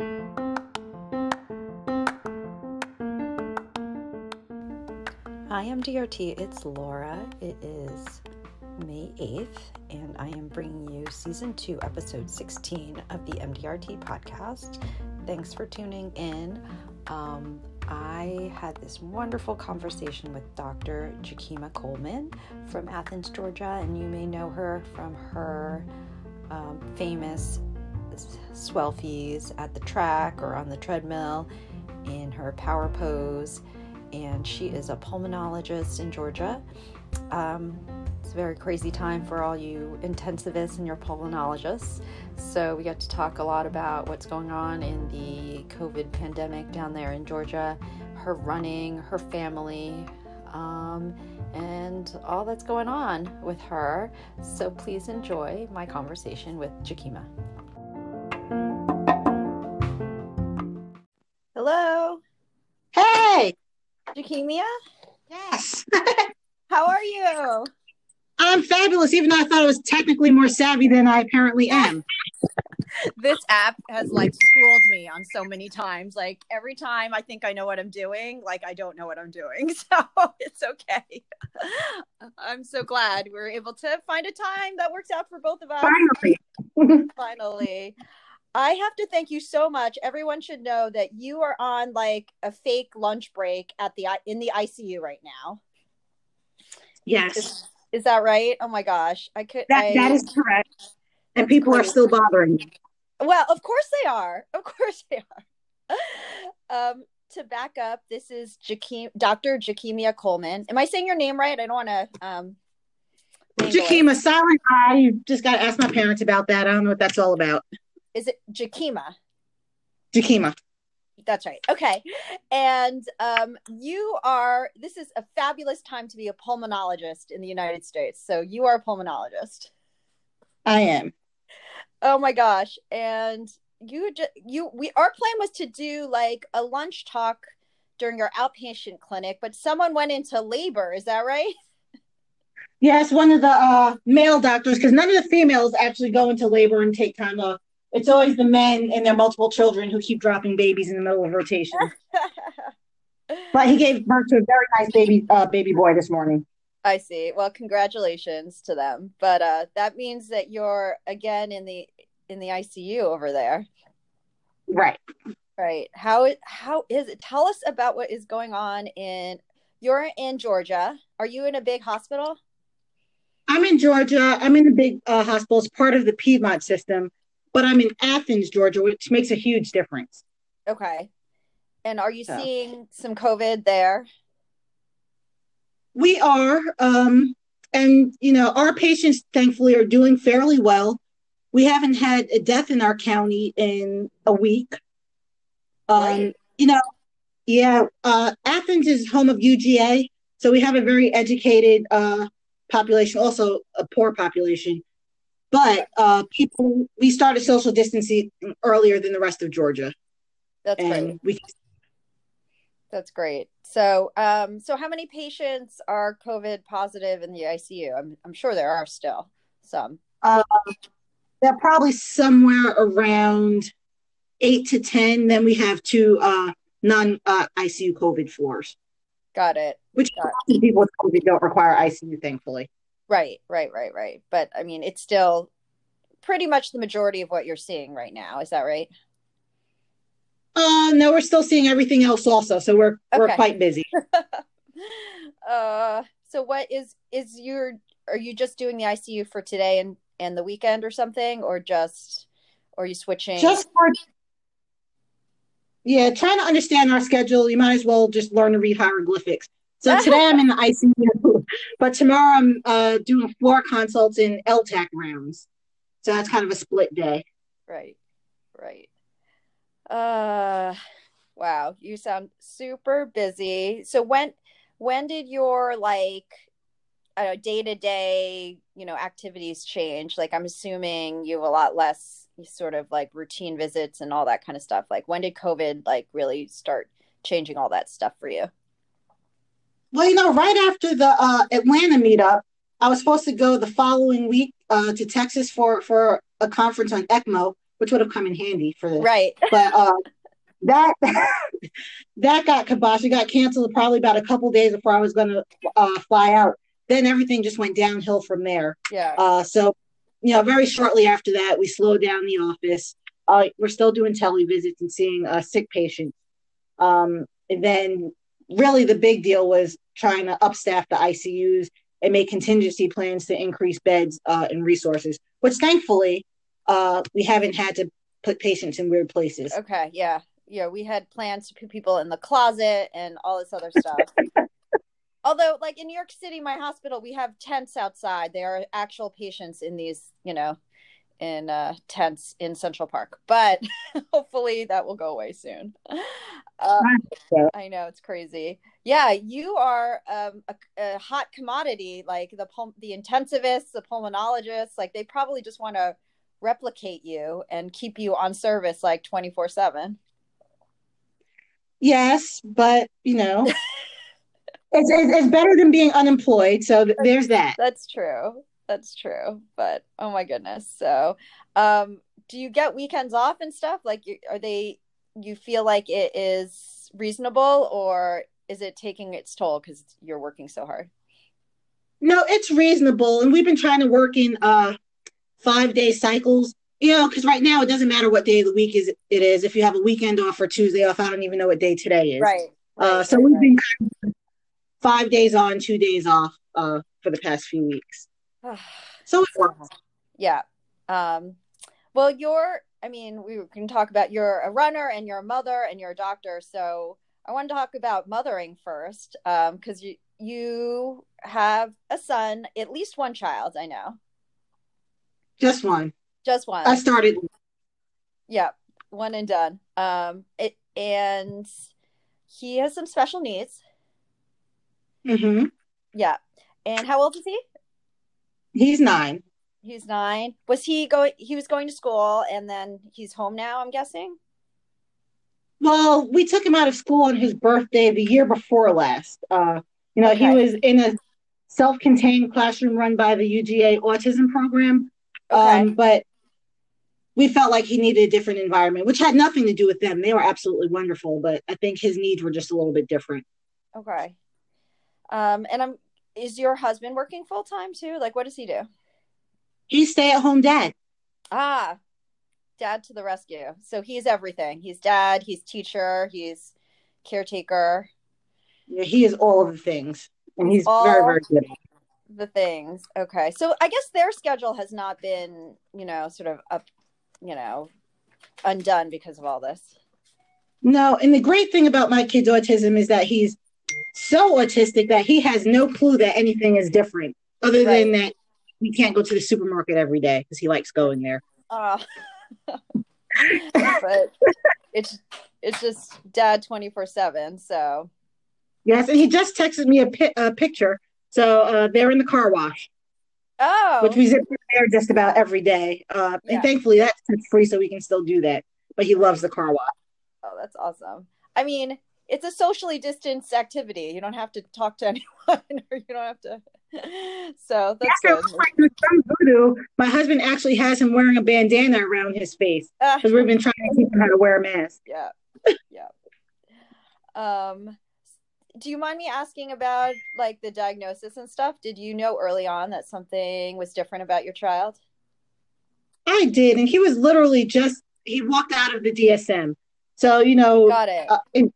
Hi, MDRT. It's Laura. It is May 8th, and I am bringing you season two, episode 16 of the MDRT podcast. Thanks for tuning in. Um, I had this wonderful conversation with Dr. Jakima Coleman from Athens, Georgia, and you may know her from her um, famous swelfies at the track or on the treadmill in her power pose. And she is a pulmonologist in Georgia. Um, it's a very crazy time for all you intensivists and your pulmonologists. So, we got to talk a lot about what's going on in the COVID pandemic down there in Georgia, her running, her family, um, and all that's going on with her. So, please enjoy my conversation with Jakima. Jakimia? Yes. How are you? I'm fabulous, even though I thought I was technically more savvy than I apparently am. this app has like schooled me on so many times. Like every time I think I know what I'm doing, like I don't know what I'm doing. So it's okay. I'm so glad we are able to find a time that works out for both of us. Finally. Finally. I have to thank you so much. Everyone should know that you are on like a fake lunch break at the in the ICU right now. Yes. Is, is that right? Oh my gosh. I could That I, that is correct. And people great. are still bothering me. Well, of course they are. Of course they are. Um to back up, this is Jakim, Dr. Jakimia Coleman. Am I saying your name right? I don't want to um Jakima, silent I. You just got to ask my parents about that. I don't know what that's all about. Is it Jakima? Jakima. That's right. Okay. And um, you are, this is a fabulous time to be a pulmonologist in the United States. So you are a pulmonologist. I am. Oh my gosh. And you just, you, we, our plan was to do like a lunch talk during our outpatient clinic, but someone went into labor. Is that right? Yes, one of the uh, male doctors, because none of the females actually go into labor and take time off. It's always the men and their multiple children who keep dropping babies in the middle of rotation. but he gave birth to a very nice baby uh, baby boy this morning. I see. Well, congratulations to them. But uh, that means that you're again in the in the ICU over there. Right. Right. How how is it? Tell us about what is going on in you're in Georgia. Are you in a big hospital? I'm in Georgia. I'm in a big uh, hospital. It's part of the Piedmont system, but I'm in Athens, Georgia, which makes a huge difference. Okay. And are you so. seeing some COVID there? We are. Um, and, you know, our patients, thankfully, are doing fairly well. We haven't had a death in our county in a week. Um, right. You know, yeah, uh, Athens is home of UGA. So we have a very educated uh, population, also a poor population. But uh, people, we started social distancing earlier than the rest of Georgia. That's and great. We, That's great. So, um, so how many patients are COVID positive in the ICU? I'm, I'm sure there are still some. Um, they're probably somewhere around eight to ten. Then we have two uh, non uh, ICU COVID floors. Got it. Which Got people with COVID don't require ICU, thankfully. Right, right, right, right. But I mean, it's still pretty much the majority of what you're seeing right now. Is that right? Uh, no, we're still seeing everything else also, so we're okay. we're quite busy. uh, so what is is your? Are you just doing the ICU for today and and the weekend or something, or just, or are you switching? Just for. Yeah, trying to understand our schedule. You might as well just learn to read hieroglyphics. So today I'm in the ICU, but tomorrow I'm uh, doing floor consults in LTAC rounds. So that's kind of a split day. Right, right. Uh, wow, you sound super busy. So when when did your like day to day you know activities change? Like I'm assuming you have a lot less sort of like routine visits and all that kind of stuff. Like when did COVID like really start changing all that stuff for you? Well, you know, right after the uh, Atlanta meetup, I was supposed to go the following week uh, to Texas for for a conference on ECMO, which would have come in handy for this. Right. But uh, that that got kibosh. It got canceled probably about a couple days before I was going to uh, fly out. Then everything just went downhill from there. Yeah. Uh, so, you know, very shortly after that, we slowed down the office. Uh, we're still doing tele visits and seeing uh, sick patients. Um, and then, really, the big deal was trying to upstaff the ICUs and make contingency plans to increase beds uh, and resources, which thankfully uh, we haven't had to put patients in weird places. Okay. Yeah. Yeah. We had plans to put people in the closet and all this other stuff. Although, like in New York City, my hospital, we have tents outside. There are actual patients in these, you know, in uh, tents in Central Park. But hopefully that will go away soon. Uh, I know it's crazy. Yeah, you are um, a, a, hot commodity. Like the pul- the intensivists, the pulmonologists, like they probably just want to replicate you and keep you on service like twenty four seven. Yes, but you know, it's, it's better than being unemployed. So there's that. That's true. That's true. But oh my goodness. So, um, do you get weekends off and stuff? Like, are they? You feel like it is reasonable, or is it taking its toll because you're working so hard? No, it's reasonable, and we've been trying to work in uh five day cycles. You know, because right now it doesn't matter what day of the week is it is. If you have a weekend off or Tuesday off, I don't even know what day today is. Right. Uh, so right, we've right. been five days on, two days off uh, for the past few weeks. so. Yeah. Um, well, you're, I mean, we can talk about you're a runner and you're a mother and you're a doctor. So I want to talk about mothering first because um, you, you have a son, at least one child, I know. Just one. Just one. I started. Yeah, one and done. Um, it and he has some special needs. Mm-hmm. Yeah. And how old is he? He's nine. He's nine. Was he going? He was going to school, and then he's home now. I'm guessing. Well, we took him out of school on his birthday the year before last. Uh, you know, okay. he was in a self-contained classroom run by the UGA autism program. Okay. Um, but we felt like he needed a different environment, which had nothing to do with them. They were absolutely wonderful, but I think his needs were just a little bit different. Okay. Um, and I'm is your husband working full time too? Like, what does he do? He's stay at home dad. Ah, dad to the rescue. So he's everything. He's dad. He's teacher. He's caretaker. Yeah, he is all of the things, and he's all very very good. The things. Okay, so I guess their schedule has not been, you know, sort of up, you know, undone because of all this. No, and the great thing about my kid's autism is that he's so autistic that he has no clue that anything is different, other right. than that he can't go to the supermarket every day because he likes going there. Oh. but it's it's just dad 24 7 so yes and he just texted me a, pi- a picture so uh, they're in the car wash oh which we zip there just about every day uh, yeah. and thankfully that's free so we can still do that but he loves the car wash oh that's awesome i mean it's a socially distanced activity. You don't have to talk to anyone, or you don't have to. So that's good. Voodoo, my husband actually has him wearing a bandana around his face because uh, we've been trying to teach him how to wear a mask. Yeah, yeah. Um, do you mind me asking about like the diagnosis and stuff? Did you know early on that something was different about your child? I did, and he was literally just he walked out of the DSM. So you know, got it. Uh, in,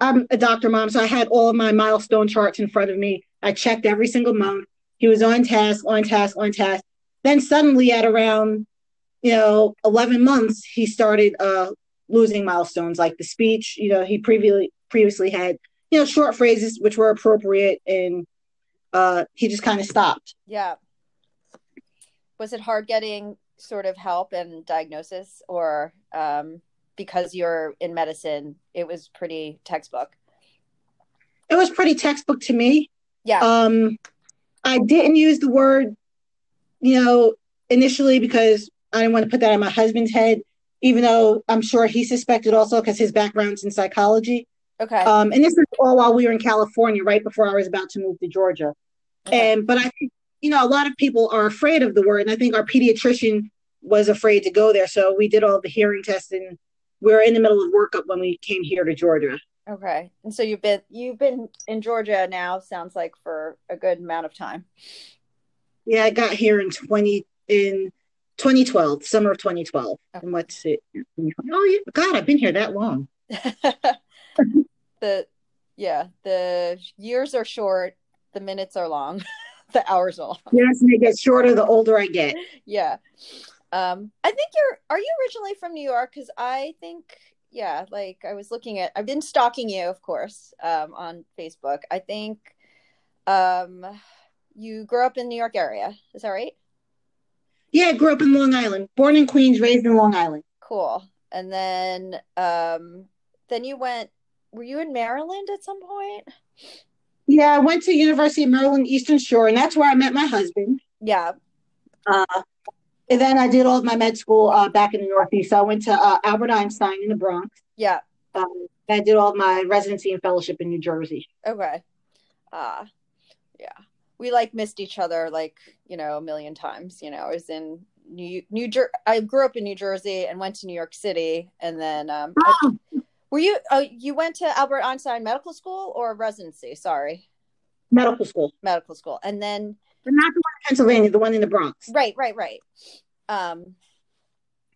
I'm a doctor mom, so I had all of my milestone charts in front of me. I checked every single month. He was on task, on task, on task. Then suddenly, at around you know 11 months, he started uh, losing milestones like the speech. You know, he previously previously had you know short phrases which were appropriate, and uh, he just kind of stopped. Yeah. Was it hard getting sort of help and diagnosis, or um, because you're in medicine, it was pretty textbook. It was pretty textbook to me. Yeah. Um, I didn't use the word, you know, initially because I didn't want to put that in my husband's head, even though I'm sure he suspected also because his background's in psychology. Okay. Um, and this is all while we were in California, right before I was about to move to Georgia. Okay. And but I think you know a lot of people are afraid of the word, and I think our pediatrician was afraid to go there. So we did all the hearing tests and we were in the middle of workup when we came here to Georgia. Okay. And so you've been you've been in Georgia now sounds like for a good amount of time. Yeah, I got here in 20 in 2012, summer of 2012. Okay. And what's it? Oh, yeah, God, I've been here that long. the yeah, the years are short, the minutes are long, the hours are long. Yes, and they get shorter the older I get. Yeah. Um, I think you're are you originally from New York? Because I think yeah, like I was looking at I've been stalking you, of course, um, on Facebook. I think um you grew up in the New York area. Is that right? Yeah, I grew up in Long Island. Born in Queens, raised in Long Island. Cool. And then um then you went were you in Maryland at some point? Yeah, I went to University of Maryland Eastern Shore and that's where I met my husband. Yeah. Uh and then I did all of my med school uh, back in the Northeast. So I went to uh, Albert Einstein in the Bronx. Yeah. Um, I did all of my residency and fellowship in New Jersey. Okay. Uh, yeah. We like missed each other like, you know, a million times. You know, I was in New New Jer- I grew up in New Jersey and went to New York City and then um oh. I, were you oh you went to Albert Einstein Medical School or residency? Sorry. Medical school. Medical school. And then but not the one in Pennsylvania, the one in the Bronx. Right, right, right. Um,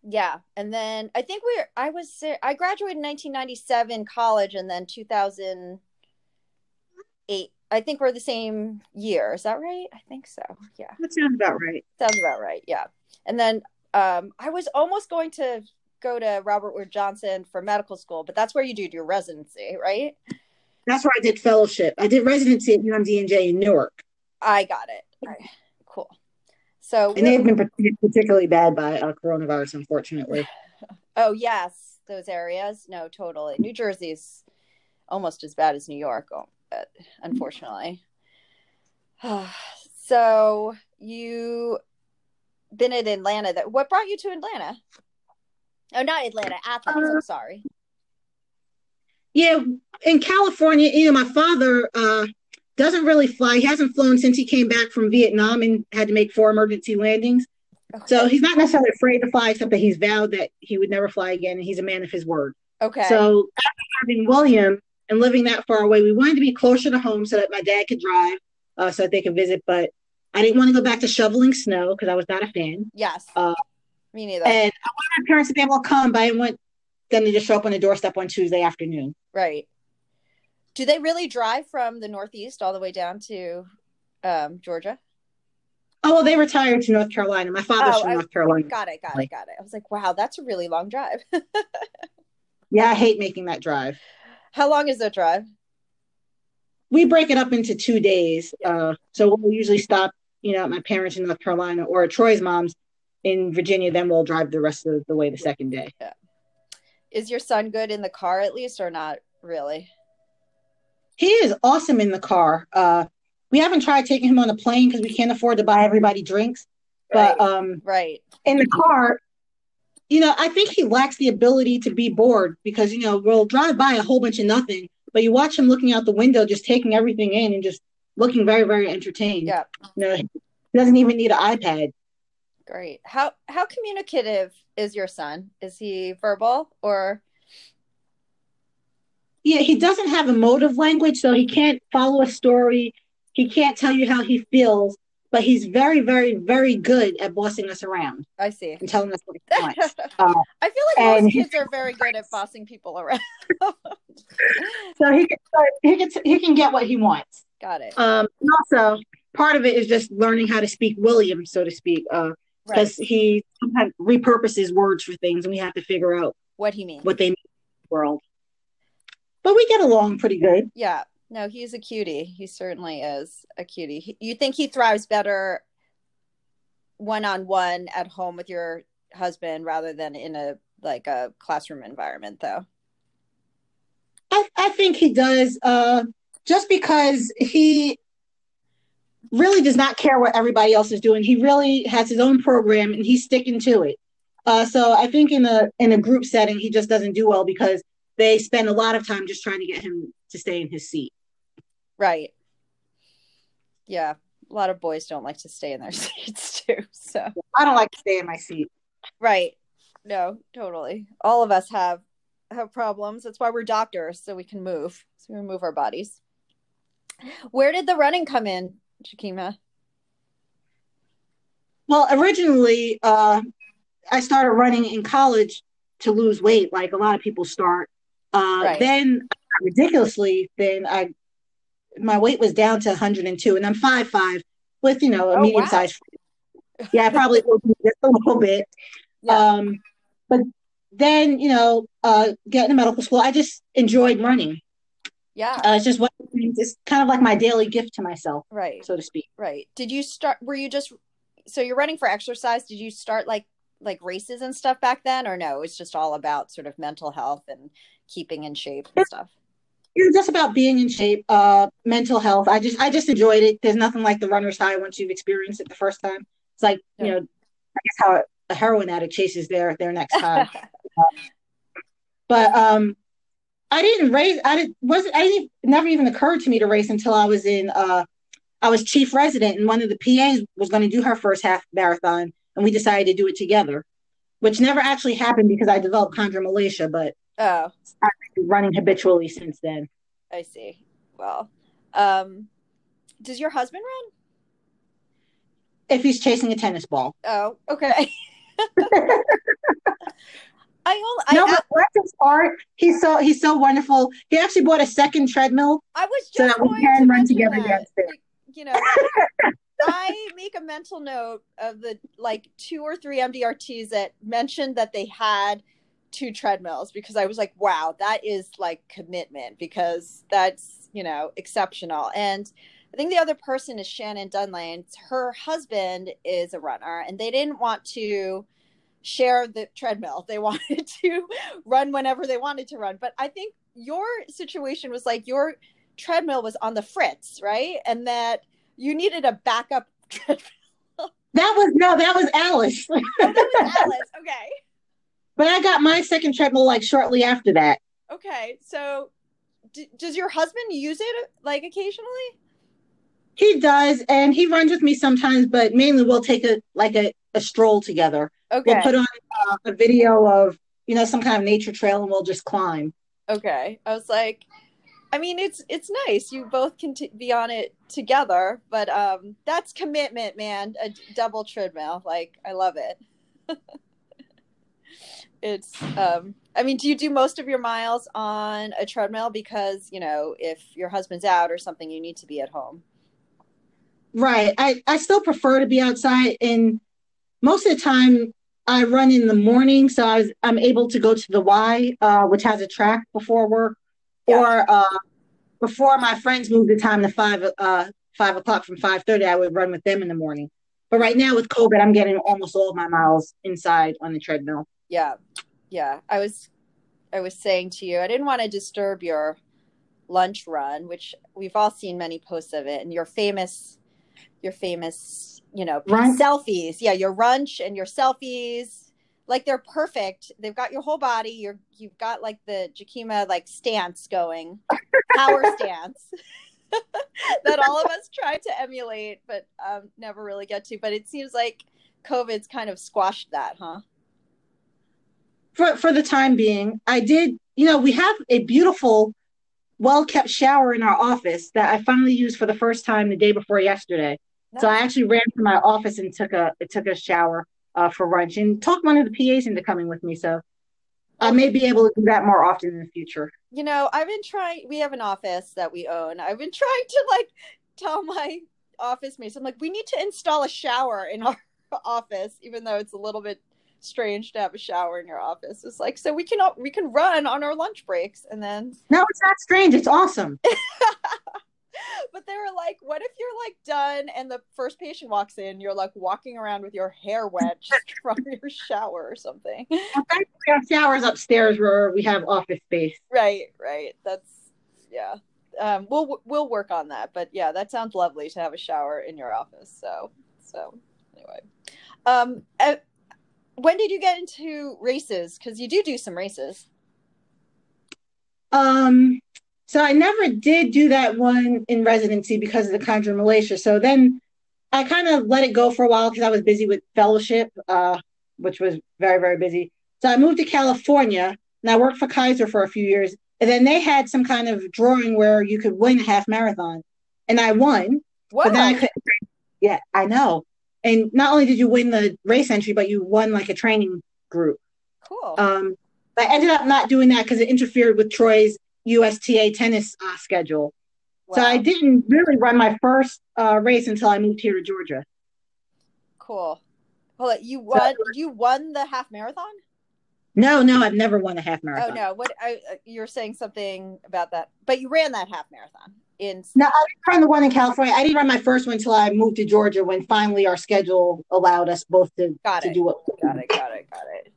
yeah, and then I think we're. I was I graduated in 1997 college, and then 2008. I think we're the same year. Is that right? I think so. Yeah, that sounds about right. Sounds about right. Yeah, and then um, I was almost going to go to Robert Wood Johnson for medical school, but that's where you do your residency, right? That's where I did fellowship. I did residency at UMDNJ in Newark. I got it. Right. Cool. So and they've been particularly bad by uh, coronavirus, unfortunately. Oh yes, those areas. No, totally. New Jersey's almost as bad as New York, oh, but unfortunately. so you been in Atlanta. That what brought you to Atlanta? Oh, not Atlanta, Athens. Uh, I'm sorry. Yeah, in California, you know, my father uh, doesn't really fly. He hasn't flown since he came back from Vietnam and had to make four emergency landings. Okay. So he's not necessarily afraid to fly, except that he's vowed that he would never fly again, and he's a man of his word. Okay. So after having William and living that far away, we wanted to be closer to home so that my dad could drive, uh, so that they could visit. But I didn't want to go back to shoveling snow because I was not a fan. Yes. Uh, Me neither. And I wanted my parents to be able to come, but I didn't want them to just show up on the doorstep on Tuesday afternoon. Right. Do they really drive from the Northeast all the way down to um, Georgia? Oh, well, they retired to North Carolina. My father's oh, from I, North Carolina. Got it, got it, got it. I was like, wow, that's a really long drive. yeah, I hate making that drive. How long is that drive? We break it up into two days. Uh, so we'll usually stop, you know, at my parents in North Carolina or at Troy's mom's in Virginia. Then we'll drive the rest of the way the second day. Yeah. Is your son good in the car at least, or not really? He is awesome in the car. Uh, we haven't tried taking him on a plane because we can't afford to buy everybody drinks. But right. um, right in the car, you know, I think he lacks the ability to be bored because you know we'll drive by a whole bunch of nothing, but you watch him looking out the window, just taking everything in and just looking very, very entertained. Yeah, you know, he doesn't even need an iPad. Great. How how communicative is your son? Is he verbal or? Yeah, he doesn't have emotive language, so he can't follow a story. He can't tell you how he feels, but he's very, very, very good at bossing us around. I see. And telling us what he wants. Uh, I feel like most kids are very good at bossing people around. so he can, he can he can get what he wants. Got it. Um, also, part of it is just learning how to speak William, so to speak, because uh, right. he sometimes repurposes words for things, and we have to figure out what he means, what they mean in the world but we get along pretty good. Yeah. No, he's a cutie. He certainly is a cutie. You think he thrives better one on one at home with your husband rather than in a like a classroom environment though? I, I think he does. Uh just because he really does not care what everybody else is doing. He really has his own program and he's sticking to it. Uh, so I think in a in a group setting, he just doesn't do well because they spend a lot of time just trying to get him to stay in his seat. Right. Yeah. A lot of boys don't like to stay in their seats too. So I don't like to stay in my seat. Right. No, totally. All of us have have problems. That's why we're doctors, so we can move. So we move our bodies. Where did the running come in, Jakima? Well, originally, uh, I started running in college to lose weight, like a lot of people start. Uh, Right. Then, ridiculously, then I my weight was down to 102, and I'm five five with you know a Oh, medium wow. sized. Yeah, I probably just a little bit. Yeah. Um, but then you know, uh, getting to medical school, I just enjoyed running. Yeah. Uh, it's just what it's kind of like my daily gift to myself, right. so to speak. Right. Did you start were you just so you're running for exercise? Did you start like like races and stuff back then or no? It's just all about sort of mental health and keeping in shape and stuff. It's just about being in shape, uh, mental health. I just I just enjoyed it. There's nothing like the runner's high once you've experienced it the first time. It's like you know, I guess how a heroin addict chases their their next high. but um, I didn't race. I didn't wasn't. I didn't. It never even occurred to me to race until I was in. Uh, I was chief resident, and one of the PAs was going to do her first half marathon, and we decided to do it together, which never actually happened because I developed chondromalacia, but oh, I've been running habitually since then. I see. Well, um does your husband run? If he's chasing a tennis ball. Oh, okay. I only I, no, but bless his heart. He's so he's so wonderful. He actually bought a second treadmill. I was so just that we going can to run together that. downstairs. Like, You know, I make a mental note of the like two or three MDRTs that mentioned that they had two treadmills because I was like, wow, that is like commitment because that's, you know, exceptional. And I think the other person is Shannon Dunlane. Her husband is a runner and they didn't want to share the treadmill. They wanted to run whenever they wanted to run. But I think your situation was like your treadmill was on the fritz, right? And that you needed a backup treadmill. That was no, that was Alice. Oh, that was Alice. Okay. But I got my second treadmill like shortly after that. Okay. So d- does your husband use it like occasionally? He does, and he runs with me sometimes, but mainly we'll take a like a, a stroll together. Okay. We'll put on uh, a video of you know some kind of nature trail, and we'll just climb. okay. I was like, I mean, it's it's nice. You both can t- be on it together, but um, that's commitment, man. A d- double treadmill, like I love it. it's um, I mean, do you do most of your miles on a treadmill because you know if your husband's out or something, you need to be at home? Right. I, I still prefer to be outside and most of the time I run in the morning, so I was, I'm able to go to the Y, uh, which has a track before work, Yeah. or uh, before my friends moved the time to five uh, five o'clock from five thirty, I would run with them in the morning. But right now with COVID, I'm getting almost all of my miles inside on the treadmill. Yeah, yeah. I was, I was saying to you, I didn't want to disturb your lunch run, which we've all seen many posts of it, and your famous, your famous, you know, Run? selfies. Yeah, your runch and your selfies, like they're perfect. They've got your whole body. You're, you've got like the Jakima like stance going, power stance. that all of us try to emulate, but um, never really get to. But it seems like COVID's kind of squashed that, huh? For for the time being, I did. You know, we have a beautiful, well kept shower in our office that I finally used for the first time the day before yesterday. So I actually ran to my office and took a took a shower uh, for lunch and talked one of the PAs into coming with me. So I may be able to do that more often in the future. you know, I've been trying. We have an office that we own. I've been trying to like tell my office mates. I'm like, we need to install a shower in our office, even though it's a little bit strange to have a shower in your office. It's like so we can all, we can run on our lunch breaks, and then. No, it's not strange. It's awesome. but they were like, what if you're like done and the first patient walks in, you're like walking around with your hair wet just from your shower or something. Well, thankfully, our showers upstairs where we have office space. Right, right. That's yeah. Um, we'll we'll work on that, but yeah, that sounds lovely to have a shower in your office. So so anyway, um, when did you get into races? Because you do do some races. Um, so I never did do that one in residency because of the chondromalacia. So then I kind of let it go for a while because I was busy with fellowship. Uh, which was very, very busy. So I moved to California and I worked for Kaiser for a few years. And then they had some kind of drawing where you could win a half marathon. And I won. Wow. But then I could Yeah, I know. And not only did you win the race entry, but you won like a training group. cool. Um, but I ended up not doing that because it interfered with Troy's USTA tennis uh, schedule. So I didn't really run my first uh, race until I moved here to Georgia. Cool. On, you won. You won the half marathon. No, no, I've never won a half marathon. Oh no! What I, uh, you're saying something about that? But you ran that half marathon in. No, I didn't run the one in California. I didn't run my first one until I moved to Georgia when finally our schedule allowed us both to, Got to it. do it. Got it. Got it. Got it.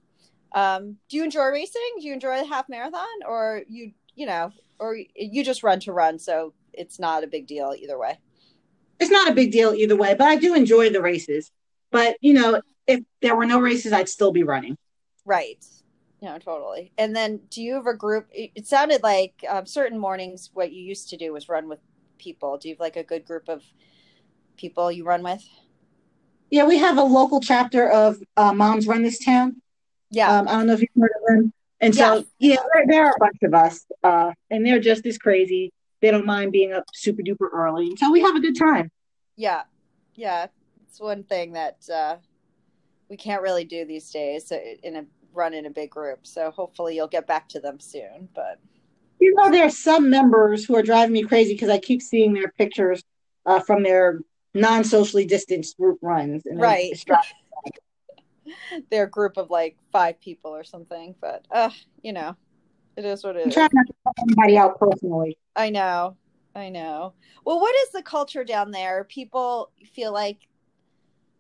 Um, do you enjoy racing? Do you enjoy the half marathon, or you you know, or you just run to run? So it's not a big deal either way. It's not a big deal either way, but I do enjoy the races. But, you know, if there were no races, I'd still be running. Right. No, totally. And then, do you have a group? It, sounded like um, certain mornings what you used to do was run with people. Do you have like a good group of people you run with? Yeah, we have a local chapter of uh, Moms Run This Town. Yeah. Um, I don't know if you've heard of them. And so, yeah, there, there are a bunch of us, uh, and they're just as crazy. They don't mind being up super duper early. And so we have a good time. Yeah, yeah. It's one thing that uh, we can't really do these days so in a run in a big group. So hopefully you'll get back to them soon. But You know, there are some members who are driving me crazy because I keep seeing their pictures uh, from their non socially distanced group runs. And Right. It's driving they're a group of like five people or something. But uh, you know, it is what it I'm is. trying not to call anybody out personally. I know. I know. Well, what is the culture down there? People feel like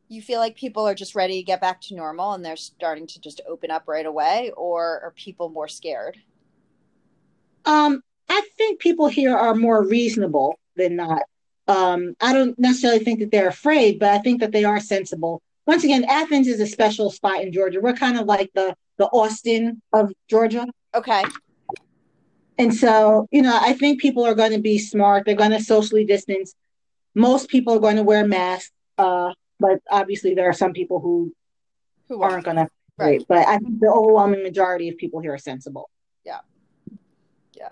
you feel like people are just ready to get back to normal and they're starting to just open up right away, or are people more scared? Um, I think people here are more reasonable than not. Um, I don't necessarily think that they're afraid, but I think that they are sensible. Once again, Athens is a special spot in Georgia. We're kind of like the the Austin of Georgia. Okay. And so, you know, I think people are going to be smart. They're going to socially distance. Most people are going to wear masks. Uh, but obviously there are some people who Who aren't going to. Right. But I think the overwhelming majority of people here are sensible. Yeah. Yeah.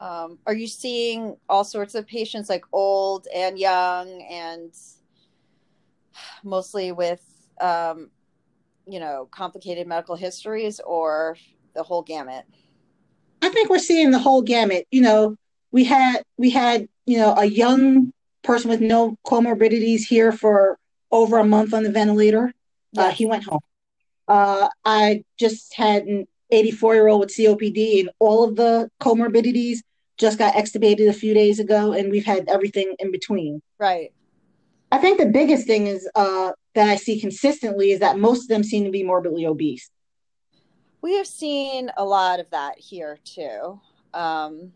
Um, are you seeing all sorts of patients, like old and young, and mostly with, um, you know, complicated medical histories, or the whole gamut? I think we're seeing the whole gamut. You know, we had we had you know a young person with no comorbidities here for over a month on the ventilator. Uh, he went home. Uh, I just had an 84 year old with COPD and all of the comorbidities. Just got extubated a few days ago, and we've had everything in between. Right. I think the biggest thing is uh, that I see consistently is that most of them seem to be morbidly obese. We have seen a lot of that here too. Um,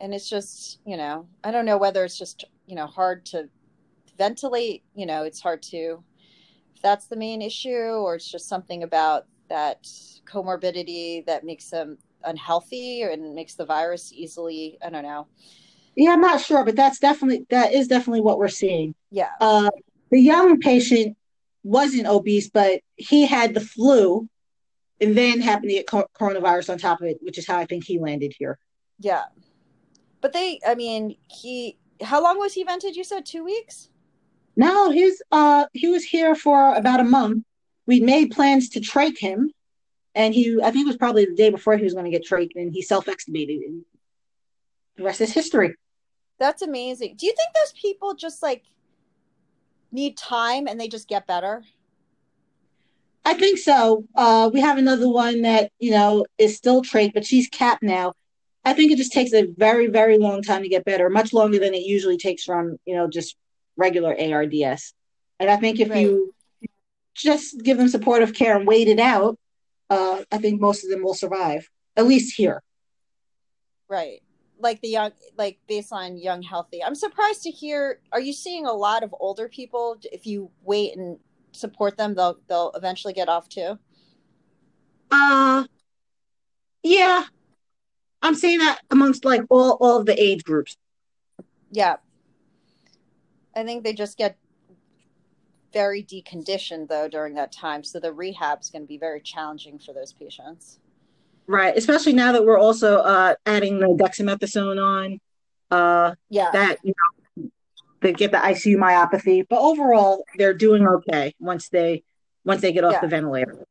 and it's just, you know, I don't know whether it's just, you know, hard to ventilate, you know, it's hard to, if that's the main issue, or it's just something about that comorbidity that makes them unhealthy and makes the virus easily, I don't know. Yeah, I'm not sure, but that's definitely that is definitely what we're seeing. Yeah. Uh, the young patient wasn't obese, but he had the flu and then happened to get co- coronavirus on top of it, which is how I think he landed here. Yeah. But they, I mean, he, how long was he vented? You said two weeks? No, his uh he was here for about a month. We'd made plans to trach him, and he I think it was probably the day before he was going to get trached, and he self-extubated, and the rest is history. That's amazing. Do you think those people just like need time and they just get better? I think so. Uh, we have another one that you know is still trach, but she's capped now. I think it just takes a very, very long time to get better, much longer than it usually takes from you know just regular ARDS. And I think if Right. you just give them supportive care and wait it out, uh, I think most of them will survive, at least here. Right. Like the young, like baseline young, healthy. I'm surprised to hear. Are you seeing a lot of older people? If you wait and support them, they'll they'll eventually get off too. Uh, yeah, I'm saying that amongst like all all of the age groups. Yeah. I think they just get very deconditioned though during that time. So the rehab is going to be very challenging for those patients. Right, especially now that we're also uh, adding the dexamethasone on. Uh, Yeah. that you know they get the ICU myopathy, but overall they're doing okay once they once they get off Yeah. the ventilator.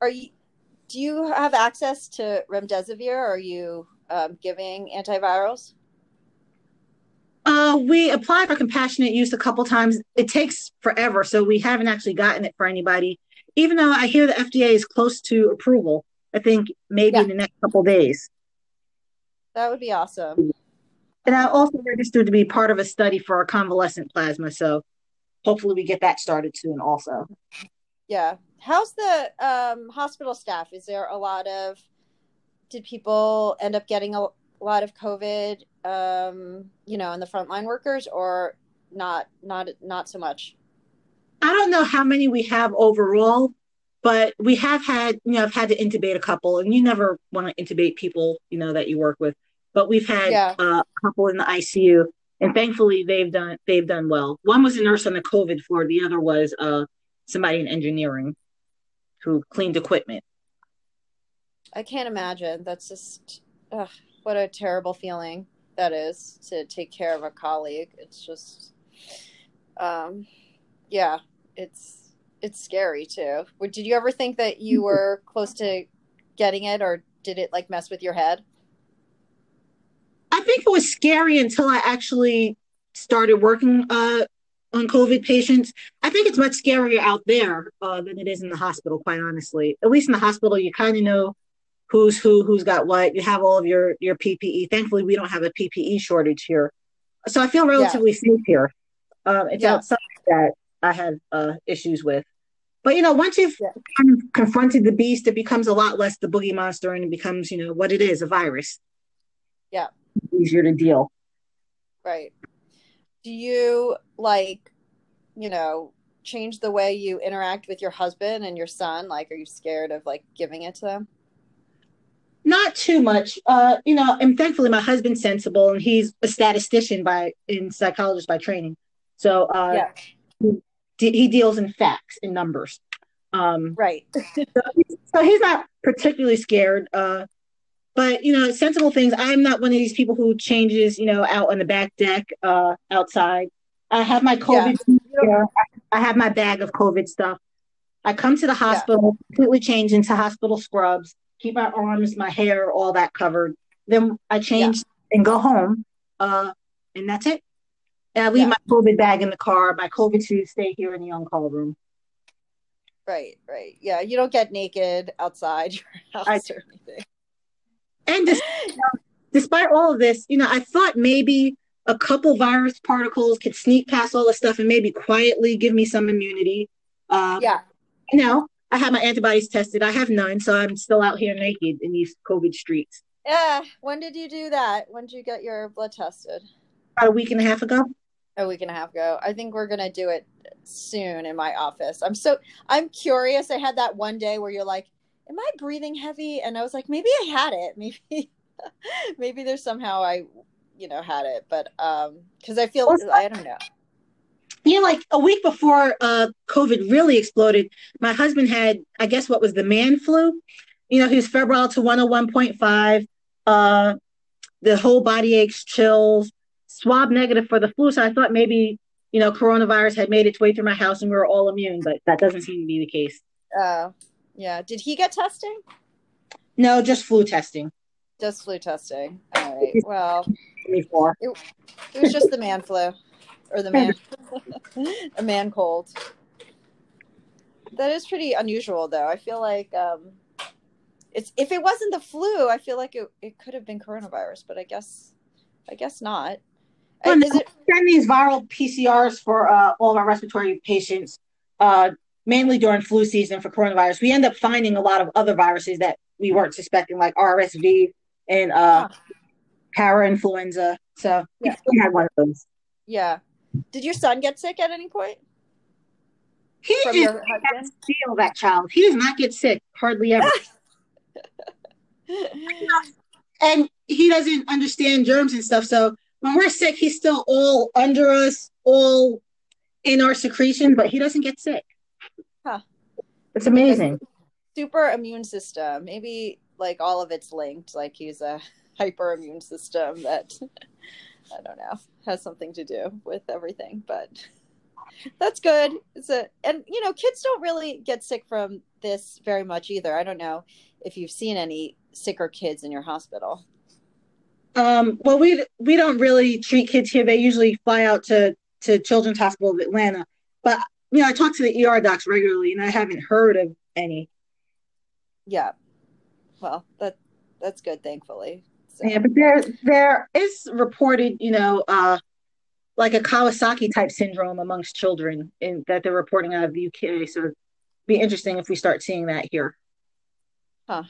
Are you? Do you have access to remdesivir? Are you um, giving antivirals? Uh, we applied for compassionate use a couple times. It takes forever, so we haven't actually gotten it for anybody. Even though I hear the FDA is close to approval, I think maybe Yeah. in the next couple days. That would be awesome. And I also registered to be part of a study for our convalescent plasma, so hopefully we get that started soon. Also, Yeah. How's the um, hospital staff? Is there a lot of? Did people end up getting a lot of COVID? Um, you know, in the frontline workers, or not? Not not so much. I don't know how many we have overall, but we have had, you know, I've had to intubate a couple, and you never want to intubate people, you know, that you work with. But we've had Yeah. uh, a couple in the ICU, and thankfully they've done they've done well. One was a nurse on the COVID floor, the other was uh, somebody in engineering who cleaned equipment. I can't imagine. That's just ugh, what a terrible feeling that is to take care of a colleague. It's just, um, yeah, it's it's scary too. Did you ever think that you were close to getting it, or did it like mess with your head? I think it was scary until I actually started working uh, on COVID patients. I think it's much scarier out there uh, than it is in the hospital, quite honestly. At least in the hospital, you kind of know who's who, who's got what. You have all of your your PPE. Thankfully, we don't have a PPE shortage here, so I feel relatively safe here. Um, it's Yeah. outside that I have uh, issues with. But you know, once you've Yeah. kind of confronted the beast, it becomes a lot less the boogie monster, and it becomes you know what it is—a virus. Yeah. easier to deal. Right. Do you like, you know, change the way you interact with your husband and your son? Like, are you scared of like giving it to them? Not too much. Uh, you know, and thankfully my husband's sensible and he's a statistician by in psychologist by training. So uh d- he deals in facts in numbers. Um Right. so he's not particularly scared. Uh but you know, sensible things. I'm not one of these people who changes, you know, out on the back deck, uh, outside. I have my COVID. Yeah. I have my bag of COVID stuff. I come to the hospital, completely change into hospital scrubs, keep my arms, my hair, all that covered. Then I change and go home, uh, and that's it. And I leave Yeah. my COVID bag in the car. My COVID suit stay here in the on-call room. Right. Right. Yeah. You don't get naked outside your house I- or anything. And dis- despite all of this, you know, I thought maybe a couple virus particles could sneak past all the stuff and maybe quietly give me some immunity. Uh, Yeah. No, I had my antibodies tested. I have none, so I'm still out here naked in these COVID streets. Yeah. When did you do that? When did you get your blood tested? About a week and a half ago. A week and a half ago. I think we're gonna do it soon in my office. I'm so I'm curious. I had that one day where you're like, "Am I breathing heavy?" And I was like, "Maybe I had it. Maybe, maybe there's somehow I, you know, had it." But um, because I feel I don't know. You know, like a week before uh, COVID really exploded, my husband had, I guess, what was the man flu. You know, he was febrile to 101.5, uh, the whole body aches, chills, swab negative for the flu. So I thought maybe, you know, coronavirus had made its way through my house and we were all immune, but that doesn't seem to be the case. Uh, yeah. Did he get testing? No, just flu testing. Just flu testing. All right. Well, Before. it was just the man flu or the man a man cold that is pretty unusual though i feel like um it's if it wasn't the flu i feel like it, it could have been coronavirus but i guess i guess not Well, Uh, is it send these viral PCRs for uh, all of our respiratory patients, uh, mainly during flu season for coronavirus. We end up finding a lot of other viruses that we weren't suspecting, like RSV and uh, parainfluenza. So Yeah. we had one of those. yeah did your son get sick at any point He from just steal that child. He does not get sick hardly ever, and he doesn't understand germs and stuff. So when we're sick, he's still all under us, all in our secretion, but he doesn't get sick. Huh. It's amazing. Super immune system. Maybe like all of it's linked. Like he's a hyper immune system that I don't know has something to do with everything, but that's good. It's a and you know kids don't really get sick from this very much either. I don't know if you've seen any sicker kids in your hospital. Um, well, we we don't really treat kids here. They usually fly out to to Children's Hospital of Atlanta. But you know, I talk to the ER docs regularly, and I haven't heard of any. Yeah, well, that that's good, thankfully. Yeah, but there there is reported, you know, uh, like a Kawasaki type syndrome amongst children in that they're reporting out of the UK. So be interesting if we start seeing that here. Huh.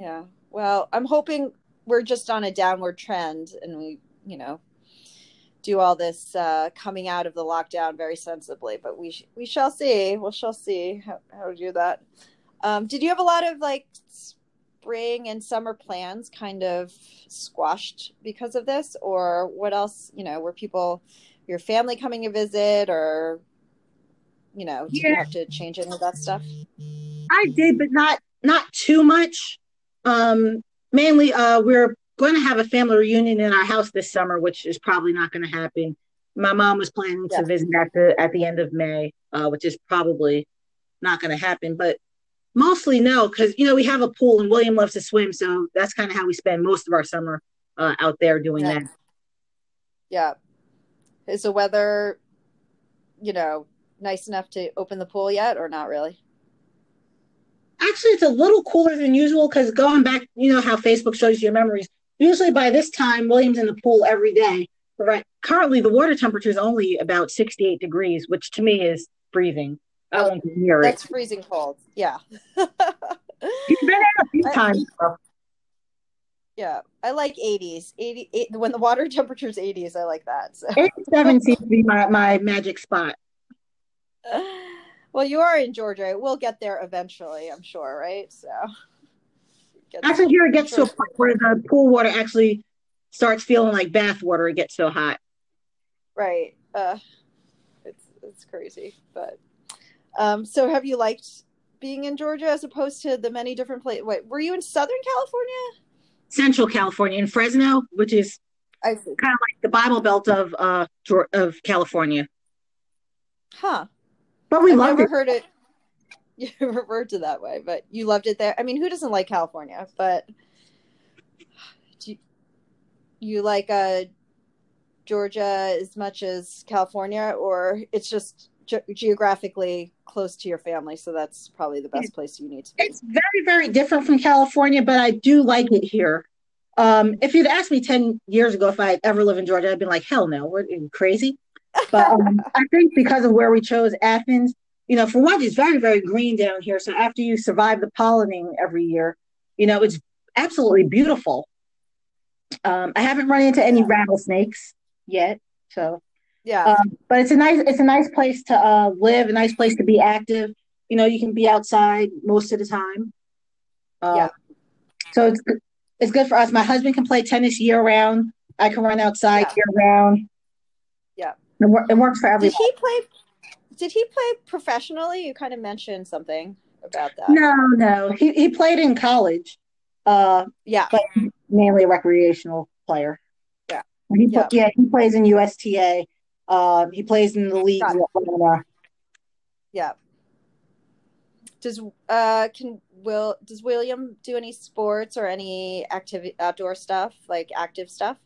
Yeah. Well, I'm hoping we're just on a downward trend and we, you know, do all this uh, coming out of the lockdown very sensibly, but we sh- we shall see. We shall see how, how to do that. Um, did you have a lot of like spring and summer plans kind of squashed because of this, or what else? You know, were people, your family coming to visit, or you know, did yeah. you have to change any of that stuff? I did, but not not too much. Um, mainly, uh, we're going to have a family reunion in our house this summer, which is probably not going to happen. My mom was planning yeah. to visit at the at the end of May, uh, which is probably not going to happen. But mostly no, because you know we have a pool and William loves to swim, so that's kind of how we spend most of our summer uh, out there doing yeah. that. Yeah, is the weather, you know, nice enough to open the pool yet, or not really? Actually, it's a little cooler than usual because going back, you know how Facebook shows you your memories. Usually by this time, William's in the pool every day. Right, currently, the water temperature is only about 68 degrees, which to me is freezing. I oh, That's it. freezing cold. Yeah. He's been in a few times. I, yeah, I like 80s. 80, 80 when the water temperature is 80s, I like that. So. 87 seems to be my, my magic spot. Well, you are in Georgia. We'll get there eventually, I'm sure, right? So actually, here it gets to a point where the pool water actually starts feeling like bath water. It gets so hot. Right. Uh, it's it's crazy, but um, so have you liked being in Georgia as opposed to the many different places? Wait, were you in Southern California? Central California, in Fresno, which is kind of like the Bible Belt of uh of California. Huh. But we I've loved never it. heard it you referred to that way, but you loved it there. I mean, who doesn't like California? But you, you like uh, Georgia as much as California, or it's just ge- geographically close to your family, so that's probably the best place you need to be. It's very, very different from California, but I do like it here. Um, if you'd asked me 10 years ago if I'd ever live in Georgia, I'd been like, hell no, we're crazy. But um, I think because of where we chose Athens, you know, for one, it's very, very green down here. So after you survive the pollinating every year, you know, it's absolutely beautiful. Um, I haven't run into any rattlesnakes yet, so yeah. Um, but it's a nice, it's a nice place to uh, live, a nice place to be active. You know, you can be outside most of the time. Uh, yeah. So it's it's good for us. My husband can play tennis year round. I can run outside yeah. year round. Yeah. It, wor- it works for everyone. Did he play? Did he play professionally? You kind of mentioned something about that. No, no. He he played in college. Uh, yeah, but mainly a recreational player. Yeah. He yeah. yeah he plays in USTA. Uh, he plays in the league. Yeah. Does uh can will does William do any sports or any active outdoor stuff like active stuff?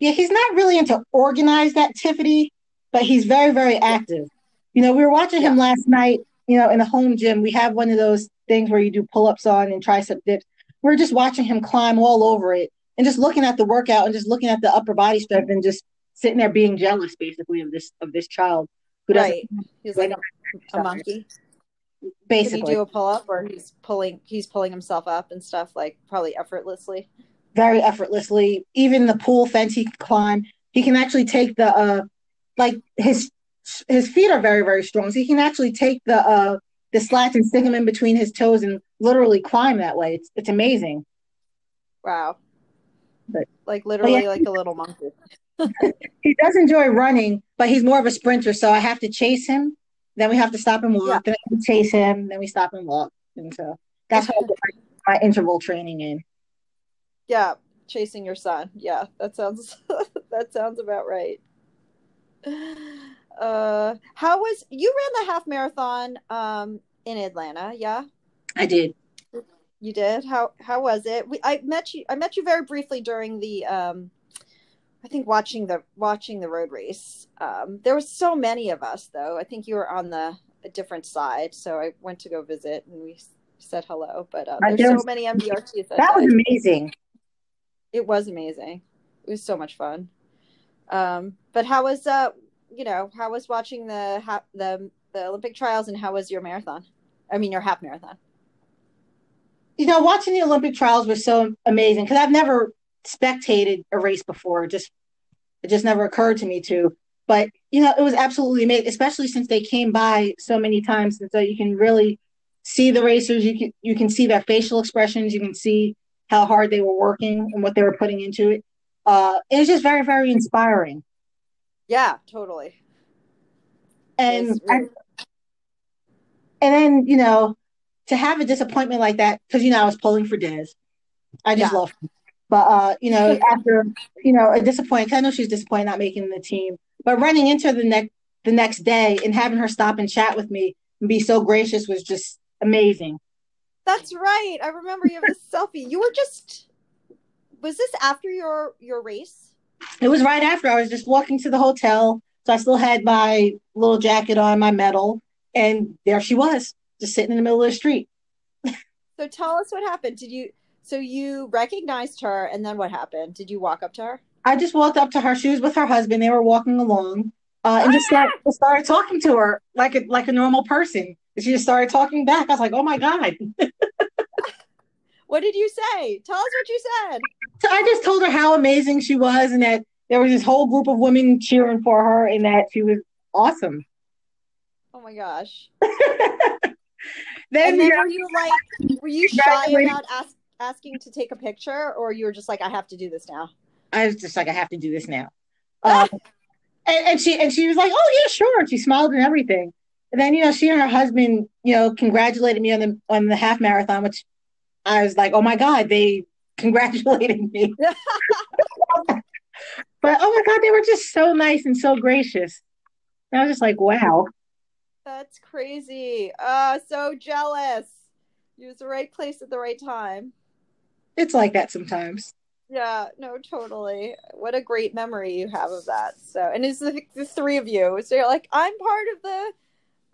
Yeah, he's not really into organized activity, but he's very very active. You know, we were watching him yeah. last night. You know, in the home gym, we have one of those things where you do pull ups on and tricep dips. We we're just watching him climb all over it and just looking at the workout and just looking at the upper body strength and just sitting there being jealous, basically, of this of this child who doesn't. Right. He's like a, a monkey. Basically, he do a pull up, or he's pulling he's pulling himself up and stuff like probably effortlessly. Very effortlessly. Even the pool fence he can climb. He can actually take the uh, like his his feet are very very strong, so he can actually take the uh the slats and stick them in between his toes and literally climb that way. It's it's amazing. Wow. But, like literally yeah, like a little monkey. He does enjoy running. but he's more of a sprinter, so I have to chase him. Then we have to stop and walk. Yeah. Then I chase him. Then we stop and walk. And so that's how I get my, my interval training in. Yeah, chasing your son. Yeah, that sounds that sounds about right. Uh, how was you ran the half marathon um in Atlanta? Yeah, I did. you did. How how was it? We I met you. I met you very briefly during the um, I think watching the watching the road race. Um, there was so many of us though. I think you were on the a different side, so I went to go visit and we said hello. But uh, there's there so many MDRTs that, That was amazing. it was amazing. It was so much fun. Um, but how was uh, you know, how was watching the ha- the the Olympic trials, and how was your marathon? I mean, your half marathon. You know, watching the Olympic trials was so amazing because I've never spectated a race before. It just it just never occurred to me to. But you know, it was absolutely amazing, especially since they came by so many times, and so you can really see the racers. You can you can see their facial expressions. You can see how hard they were working and what they were putting into it. Uh, it was just very very inspiring. Yeah, totally. And I, and then you know to have a disappointment like that because you know I was pulling for Des. I just Yeah. love him. But uh, you know, after you know, a disappointment. I know she's disappointed not making the team, but running into the next the next day and having her stop and chat with me and be so gracious was just amazing. That's right. I remember you have a selfie. You were just. Was this after your your race? It was right after I was just walking to the hotel, so I still had my little jacket on, my medal, and there she was, just sitting in the middle of the street. So tell us what happened. Did you? So you recognized her, and then what happened? Did you walk up to her? I just walked up to her. She was with her husband. They were walking along, uh, and just started, just started talking to her like a like a normal person. And she just started talking back. I was like, "Oh my god!" What did you say? Tell us what you said. So I just told her how amazing she was, and that there was this whole group of women cheering for her, and that she was awesome. Oh my gosh. Then, and then were you like, were you shy about ask, asking to take a picture, or you were just like, I have to do this now? I was just like, "I have to do this now." Um, and, and she and she was like, "Oh yeah, sure." And she smiled and everything. And then you know, she and her husband, you know, congratulated me on the on the half marathon, which I was like, "Oh my god!" They congratulated me. but oh my god, they were just so nice and so gracious. And I was just like, "Wow." That's crazy. Uh, so jealous. You was the right place at the right time. It's like that sometimes. Yeah, no, totally. What a great memory you have of that. So, and it's the, the three of you. So you're like, I'm part of the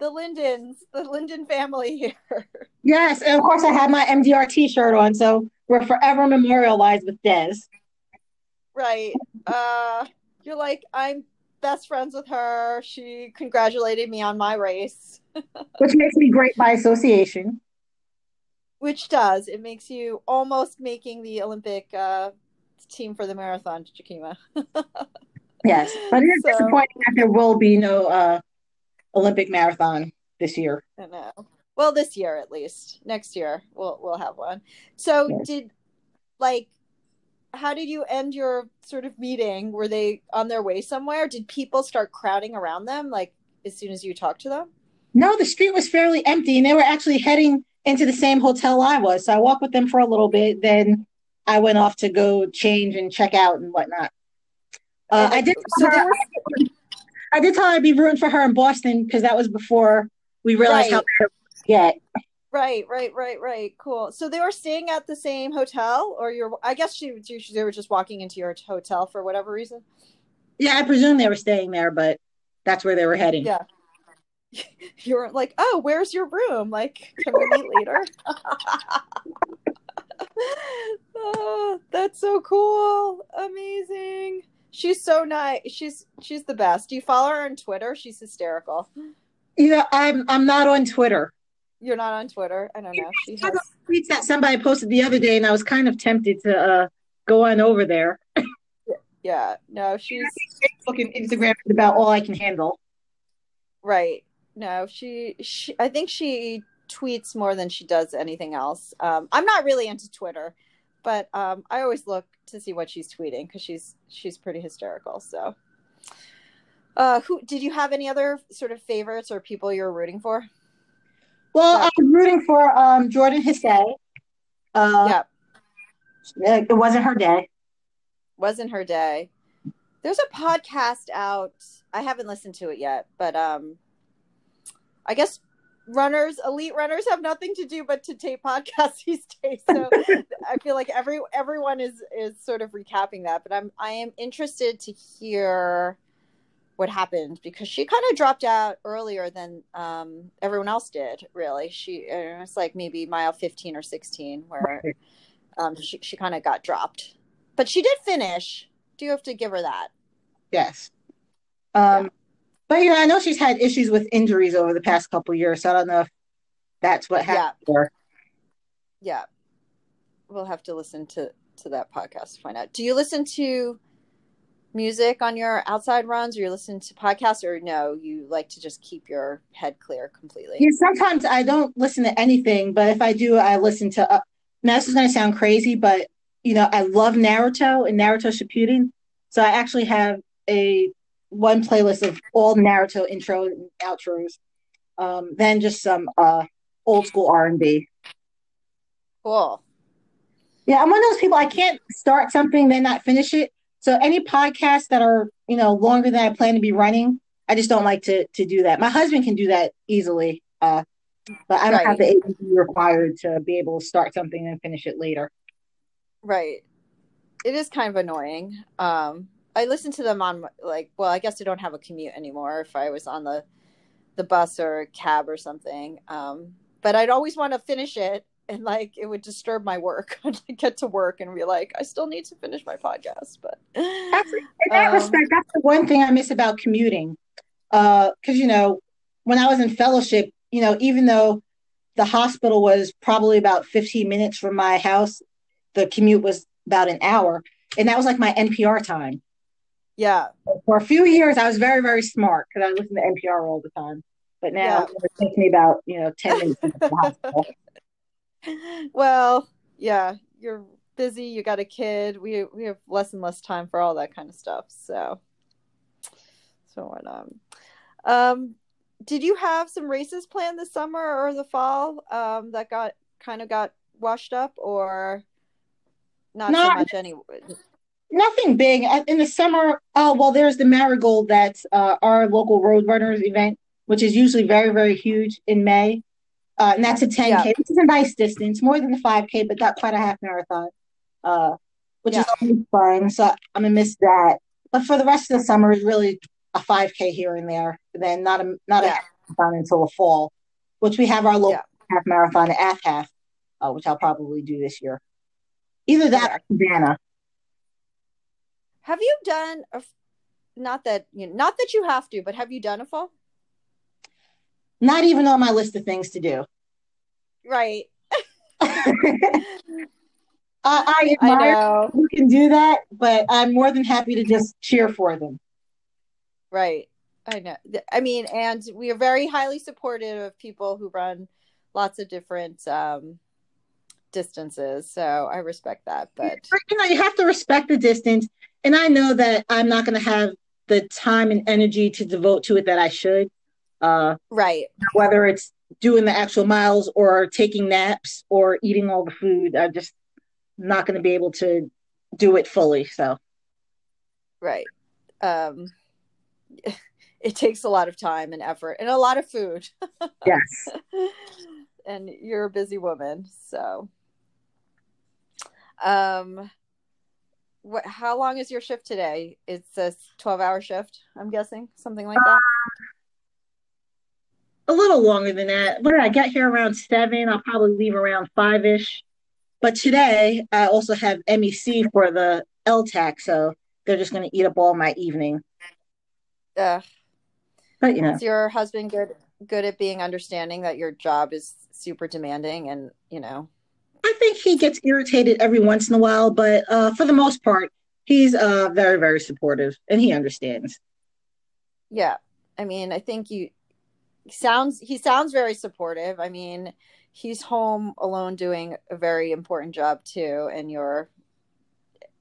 the Lindens, the Linden family here. Yes, and of course I had my MDR T-shirt on, so we're forever memorialized with Des. right. Uh, you're like, I'm best friends with her. She congratulated me on my race, which makes me great by association. Which does. It makes you almost making the Olympic uh, team for the marathon, Jakima. Yes, but it is So- disappointing that there will be no uh, Olympic marathon this year. I know. Well, this year at least. Next year we'll we'll have one. So Yes. did like how did you end your sort of meeting? Were they on their way somewhere? Did people start crowding around them like as soon as you talked to them? No, the street was fairly empty, and they were actually heading into the same hotel I was. So I walked with them for a little bit, then I went off to go change and check out and whatnot. Uh, I did. so her, were I did tell her I'd be rooting for her in Boston because that was before we realized how Right. bad it was get. right, right, right, right. Cool. So they were staying at the same hotel or you're I guess she, she they were just walking into your hotel for whatever reason. Yeah, I presume they were staying there, but that's where they were heading. Yeah. You were like, "Oh, where's your room? Like, can we meet later?" oh, that's so cool! Amazing. She's so nice. She's she's the best. Do you follow her on Twitter? She's hysterical. Yeah, I'm I'm not on Twitter. You're not on Twitter. I don't know. She has. Tweets that somebody posted the other day, and I was kind of tempted to uh, go on over there. Yeah. No, she's Facebook and Instagram is about all I can handle. right. No, she she. I think she tweets more than she does anything else. Um, I'm not really into Twitter, but um, I always look to see what she's tweeting because she's she's pretty hysterical. So, Uh, who did you have any other sort of favorites or people you're rooting for? Well, I'm rooting for um, Jordan Hasay. Uh, yeah, it wasn't her day. wasn't her day. There's a podcast out. I haven't listened to it yet, but um, I guess runners, elite runners, have nothing to do but to tape podcasts these days. So I feel like every everyone is is sort of recapping that. But I'm I am interested to hear what happened because she kind of dropped out earlier than um, everyone else did. Really, she it was like maybe mile 15 or 16 where um, she she kind of got dropped, but she did finish. Do you have to give her that? Yes. Um, but yeah, I know she's had issues with injuries over the past couple years, so I don't know if that's what happened Yeah. Yeah, we'll have to listen to to that podcast to find out. Do you listen to music on your outside runs, or you listen to podcasts, or no? You like to just keep your head clear completely. Yeah, sometimes I don't listen to anything, but if I do, I listen to. Uh, now this is going to sound crazy, but you know, I love Naruto and Naruto Shippuden, so I actually have a one playlist of all Naruto intro and outros. Um, then just some uh, old school R and B. Cool. Yeah, I'm one of those people. I can't start something then not finish it. So any podcasts that are you know longer than I plan to be running, I just don't like to to do that. My husband can do that easily, uh, but I don't have the agency required to be able to start something and finish it later. Right. It is kind of annoying. Um, I listen to them on like, well, I guess I don't have a commute anymore. If I was on the the bus or cab or something, um, but I'd always want to finish it, and like it would disturb my work. I'd get to work and be like, I still need to finish my podcast. But Actually, in that Um, respect, that's the one thing I miss about commuting. Because, you know, when I was in fellowship, you know, even though the hospital was probably about 15 minutes from my house, the commute was about an hour. And that was like my NPR time. Yeah, For a few years, I was very, very smart because I listened to NPR all the time. But now Yeah. it takes me about, you know, 10 minutes to get to the hospital. well, yeah, you're busy. You got a kid. We we have less and less time for all that kind of stuff. So, so what? Um, um, did you have some races planned this summer or the fall? Um, that got kind of got washed up, or not so much anyway. Nothing big. In the summer, oh, well, there's the Marigold that's uh, our local Roadrunners event, which is usually very, very huge in May. Uh, and that's a 10K, Yeah. which is a nice distance, more than the 5K, but not quite a half marathon, uh, which is Yeah. always fun. So I'm to miss that. But for the rest of the summer, is really a 5K here and there, and then not a not Yeah. a marathon until the fall, which we have our local half marathon AthHalf, uh, which I'll probably do this year. Either that or Savannah. Have you done a Not that you know, not that you have to, but have you done a fall? Not even on my list of things to do. Right. I, I I admire know. who can do that, but I'm more than happy to just cheer for them. Right. I know. I mean, and we are very highly supportive of people who run lots of different um, distances. So I respect that. But You know, you have to respect the distance, and I know that I'm not going to have the time and energy to devote to it that I should. Uh, right. whether it's doing the actual miles or taking naps or eating all the food, I'm just not going to be able to do it fully. So, Right. Um, it takes a lot of time and effort and a lot of food. yes. and you're a busy woman. So, um, what, how long is your shift today? It's a 12 hour shift, I'm guessing, something like that. a little longer than that. But I got here around seven. I'll probably leave around five ish. But today I also have MEC for the LTAC, so they're just going to eat up all my evening. Uh, But you know, is your husband good good at being understanding that your job is super demanding and you know I think he gets irritated every once in a while, but uh, for the most part, he's uh, very, very supportive and he understands. yeah i mean i think you sounds he sounds very supportive i mean he's home alone doing a very important job too and you're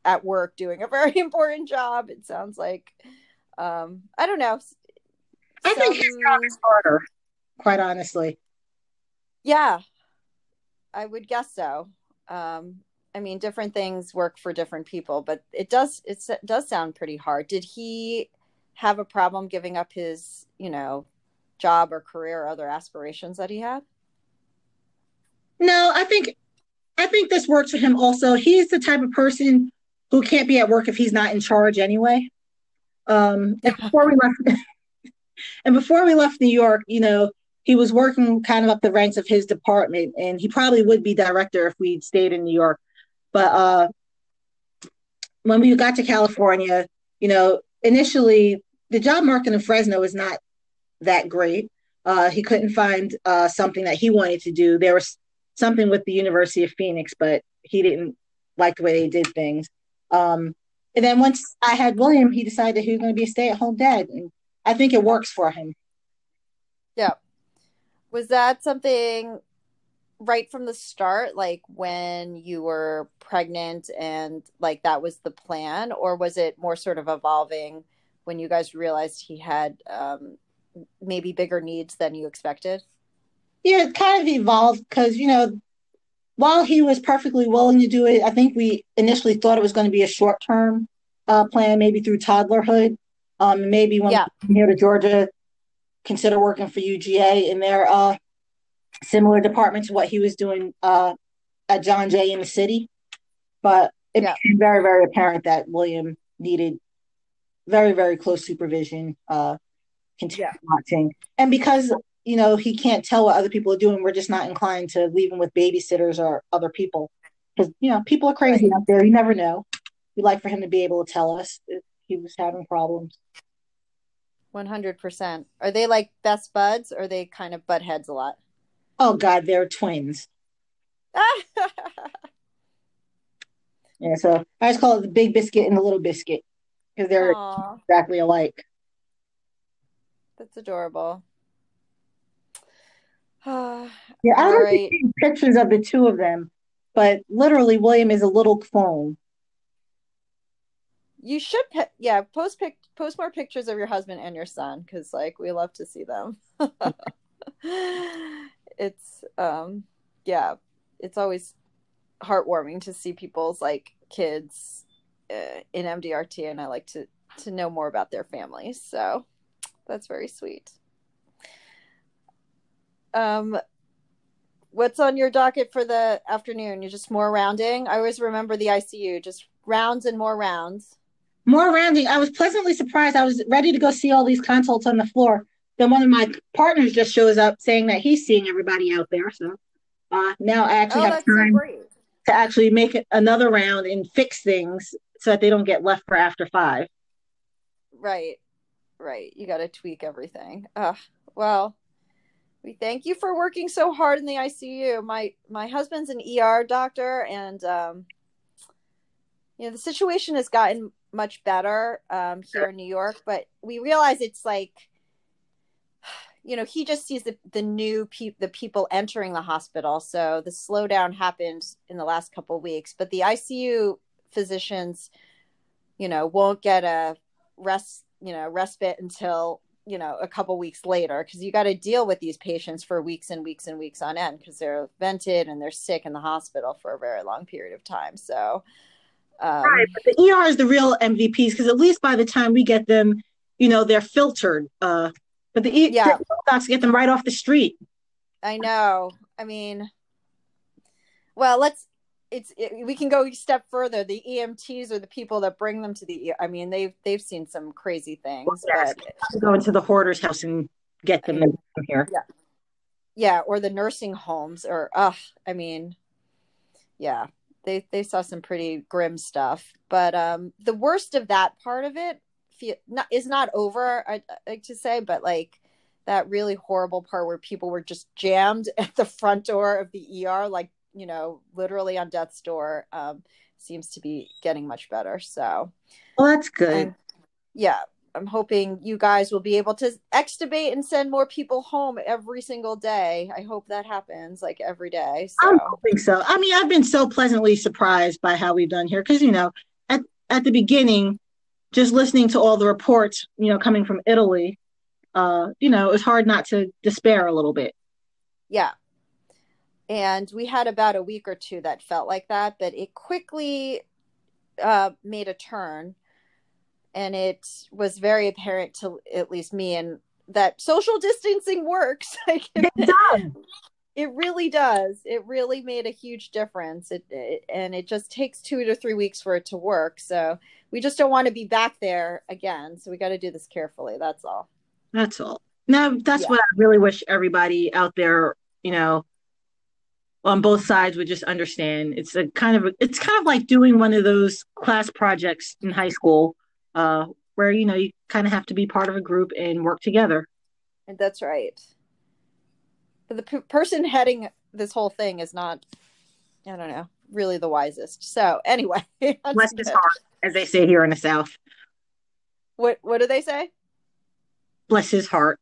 at work doing a very important job it sounds like Um, I don't know. I think his job is harder, quite honestly. Yeah, I would guess so. Um, I mean, different things work for different people, but it does it does sound pretty hard. Did he have a problem giving up his, you know, job or career or other aspirations that he had? No, I think I think this works for him also. He's the type of person who can't be at work if he's not in charge anyway. Um, and before we left, and before we left New York, you know, he was working kind of up the ranks of his department, and he probably would be director if we'd stayed in New York. But uh, when we got to California, you know, initially the job market in Fresno is not that great. Uh, he couldn't find uh, something that he wanted to do. There was something with the University of Phoenix, but he didn't like the way they did things. Um, and then once I had William, he decided he was going to be a stay-at-home dad, and I think it works for him. Yeah. Was that something right from the start, like when you were pregnant and like that was the plan, or was it more sort of evolving when you guys realized he had um, maybe bigger needs than you expected? Yeah, it kind of evolved because, you know, while he was perfectly willing to do it, I think we initially thought it was going to be a short term uh, plan, maybe through toddlerhood. Um, maybe when yeah. here to Georgia, consider working for UGA in their uh, similar department to what he was doing uh, at John Jay in the city. But it yeah. became very, very apparent that William needed very, very close supervision, uh, continue yeah. watching. And because you know, he can't tell what other people are doing. We're just not inclined to leave him with babysitters or other people because you know people are crazy right. out there. You never know. We'd like for him to be able to tell us if he was having problems. One hundred percent. Are they like best buds, or they kind of butt heads a lot? Oh God, they're twins. yeah, so I just call it the big biscuit and the little biscuit because they're Aww. exactly alike. That's adorable. yeah, I don't right. see pictures of the two of them, but literally, William is a little clone. You should, yeah, post pic, post more pictures of your husband and your son because, like, we love to see them. it's, um, yeah, it's always heartwarming to see people's like kids uh, in MDRT, and I like to to know more about their families. So that's very sweet. Um, what's on your docket for the afternoon? you're just more rounding. I always remember the ICU, just rounds and more rounds. More rounding. I was pleasantly surprised. I was ready to go see all these consults on the floor. Then one of my partners just shows up saying that he's seeing everybody out there. So uh, now I actually oh, have time so to actually make another round and fix things so that they don't get left for after five. Right, right. You got to tweak everything. Uh, well, we thank you for working so hard in the ICU. My my husband's an ER doctor, and um, you know the situation has gotten much better um, here in New York. But we realize it's like, you know, he just sees the the new pe- the people entering the hospital. So the slowdown happened in the last couple weeks. But the ICU physicians, you know, won't get a rest you know respite until you know a couple weeks later because you got to deal with these patients for weeks and weeks and weeks on end because they're vented and they're sick in the hospital for a very long period of time so um, right but the er is the real mvps because at least by the time we get them you know they're filtered uh but the e- yeah docs get them right off the street i know i mean well let's it's it, we can go a step further. The EMTs are the people that bring them to the. I mean, they've they've seen some crazy things. Well, but go into the hoarder's house and get them in here. Yeah, yeah, or the nursing homes, or uh, I mean, yeah, they they saw some pretty grim stuff. But um, the worst of that part of it feel, not, is not over. I, I like to say, but like that really horrible part where people were just jammed at the front door of the ER, like you know, literally on death's door, um, seems to be getting much better. So, well, that's good. And, yeah, I'm hoping you guys will be able to extubate and send more people home every single day. I hope that happens like every day. So. I'm hoping so. I mean, I've been so pleasantly surprised by how we've done here because you know, at at the beginning, just listening to all the reports, you know, coming from Italy, uh, you know, it was hard not to despair a little bit. Yeah. And we had about a week or two that felt like that, but it quickly uh, made a turn. And it was very apparent to at least me and that social distancing works. it does. It really does. It really made a huge difference. It, it, and it just takes two to three weeks for it to work. So we just don't want to be back there again. So we got to do this carefully. That's all. That's all. No, that's yeah. what I really wish everybody out there, you know, on both sides would just understand. It's a kind of it's kind of like doing one of those class projects in high school, uh, where you know you kind of have to be part of a group and work together. And that's right. But the p- person heading this whole thing is not, I don't know, really the wisest. So anyway, bless his heart, as they say here in the South. What What do they say? Bless his heart.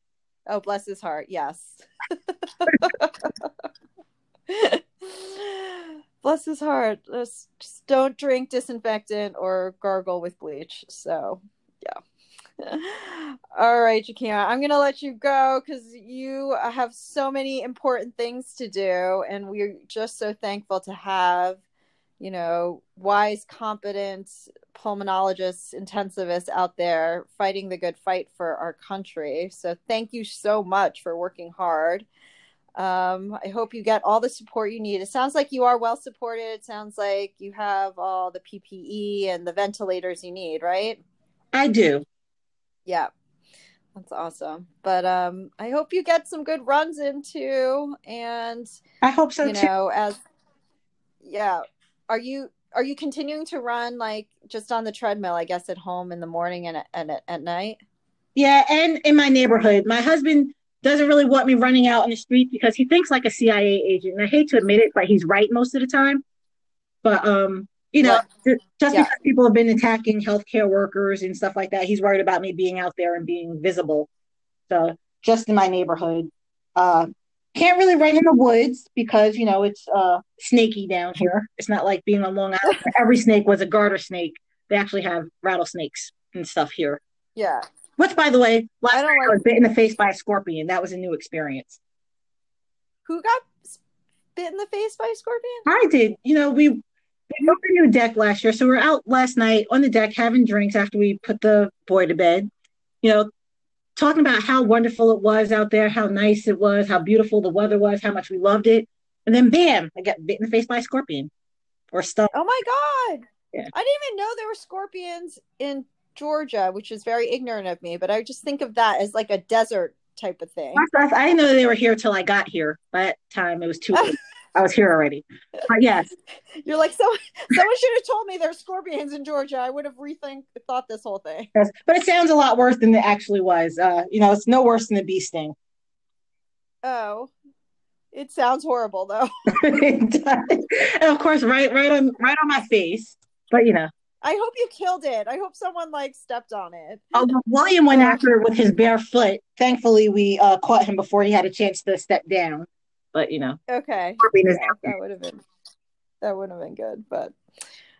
Oh, bless his heart. Yes. bless his heart. Just, just don't drink disinfectant or gargle with bleach. So, yeah. All right, Jakima, I'm going to let you go because you have so many important things to do. And we're just so thankful to have, you know, wise, competent pulmonologists, intensivists out there fighting the good fight for our country. So thank you so much for working hard. Um, I hope you get all the support you need. It sounds like you are well supported. It sounds like you have all the PPE and the ventilators you need, right? I do. Yeah. That's awesome. But um I hope you get some good runs into and I hope so you too. know as yeah. Are you are you continuing to run like just on the treadmill, I guess at home in the morning and and at, at night? Yeah, and in my neighborhood. My husband doesn't really want me running out in the street because he thinks like a CIA agent. And I hate to admit it, but he's right most of the time. But um you know, what? just yeah. because people have been attacking healthcare workers and stuff like that, he's worried about me being out there and being visible. So just in my neighborhood. Uh, can't really run in the woods because you know it's uh, snaky down here. It's not like being on Long Island. Every snake was a garter snake. They actually have rattlesnakes and stuff here. Yeah. Which, by the way, last I, night like- I was bit in the face by a scorpion. That was a new experience. Who got bit in the face by a scorpion? I did. You know, we we opened a new deck last year, so we're out last night on the deck having drinks after we put the boy to bed. You know, talking about how wonderful it was out there, how nice it was, how beautiful the weather was, how much we loved it, and then bam, I got bit in the face by a scorpion or stuff. Oh my god! Yeah. I didn't even know there were scorpions in Georgia, which is very ignorant of me. But I just think of that as like a desert type of thing. I didn't know they were here till I got here. By that time, it was too late. I was here already. But yes. You're like, so someone should have told me there's scorpions in Georgia. I would have rethink thought this whole thing. Yes. But it sounds a lot worse than it actually was. Uh, you know, it's no worse than the bee sting. Oh. It sounds horrible though. and of course, right right on right on my face. But you know. I hope you killed it. I hope someone like stepped on it. Oh, William went after it with his bare foot. Thankfully, we uh, caught him before he had a chance to step down but you know. Okay. that would have been that would have been good, but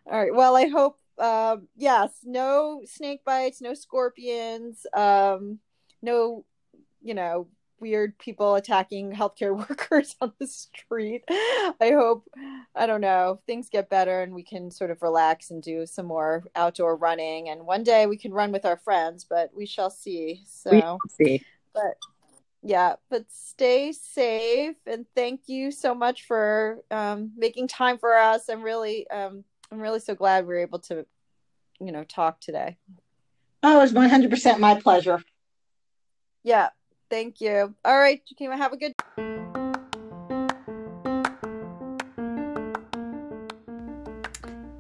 all right. Well, I hope um yes, no snake bites, no scorpions, um no, you know, weird people attacking healthcare workers on the street. I hope I don't know, things get better and we can sort of relax and do some more outdoor running and one day we can run with our friends, but we shall see. So we shall see. But yeah but stay safe and thank you so much for um, making time for us i'm really um, i'm really so glad we are able to you know talk today oh it was 100% my pleasure yeah thank you all right Jakima, have a good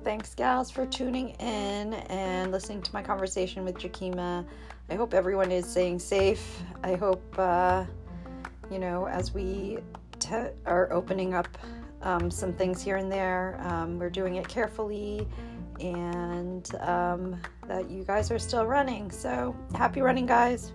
Thanks, gals, for tuning in and listening to my conversation with Jakima. I hope everyone is staying safe. I hope, uh, you know, as we are opening up um, some things here and there, um, we're doing it carefully and um, that you guys are still running. So happy running, guys.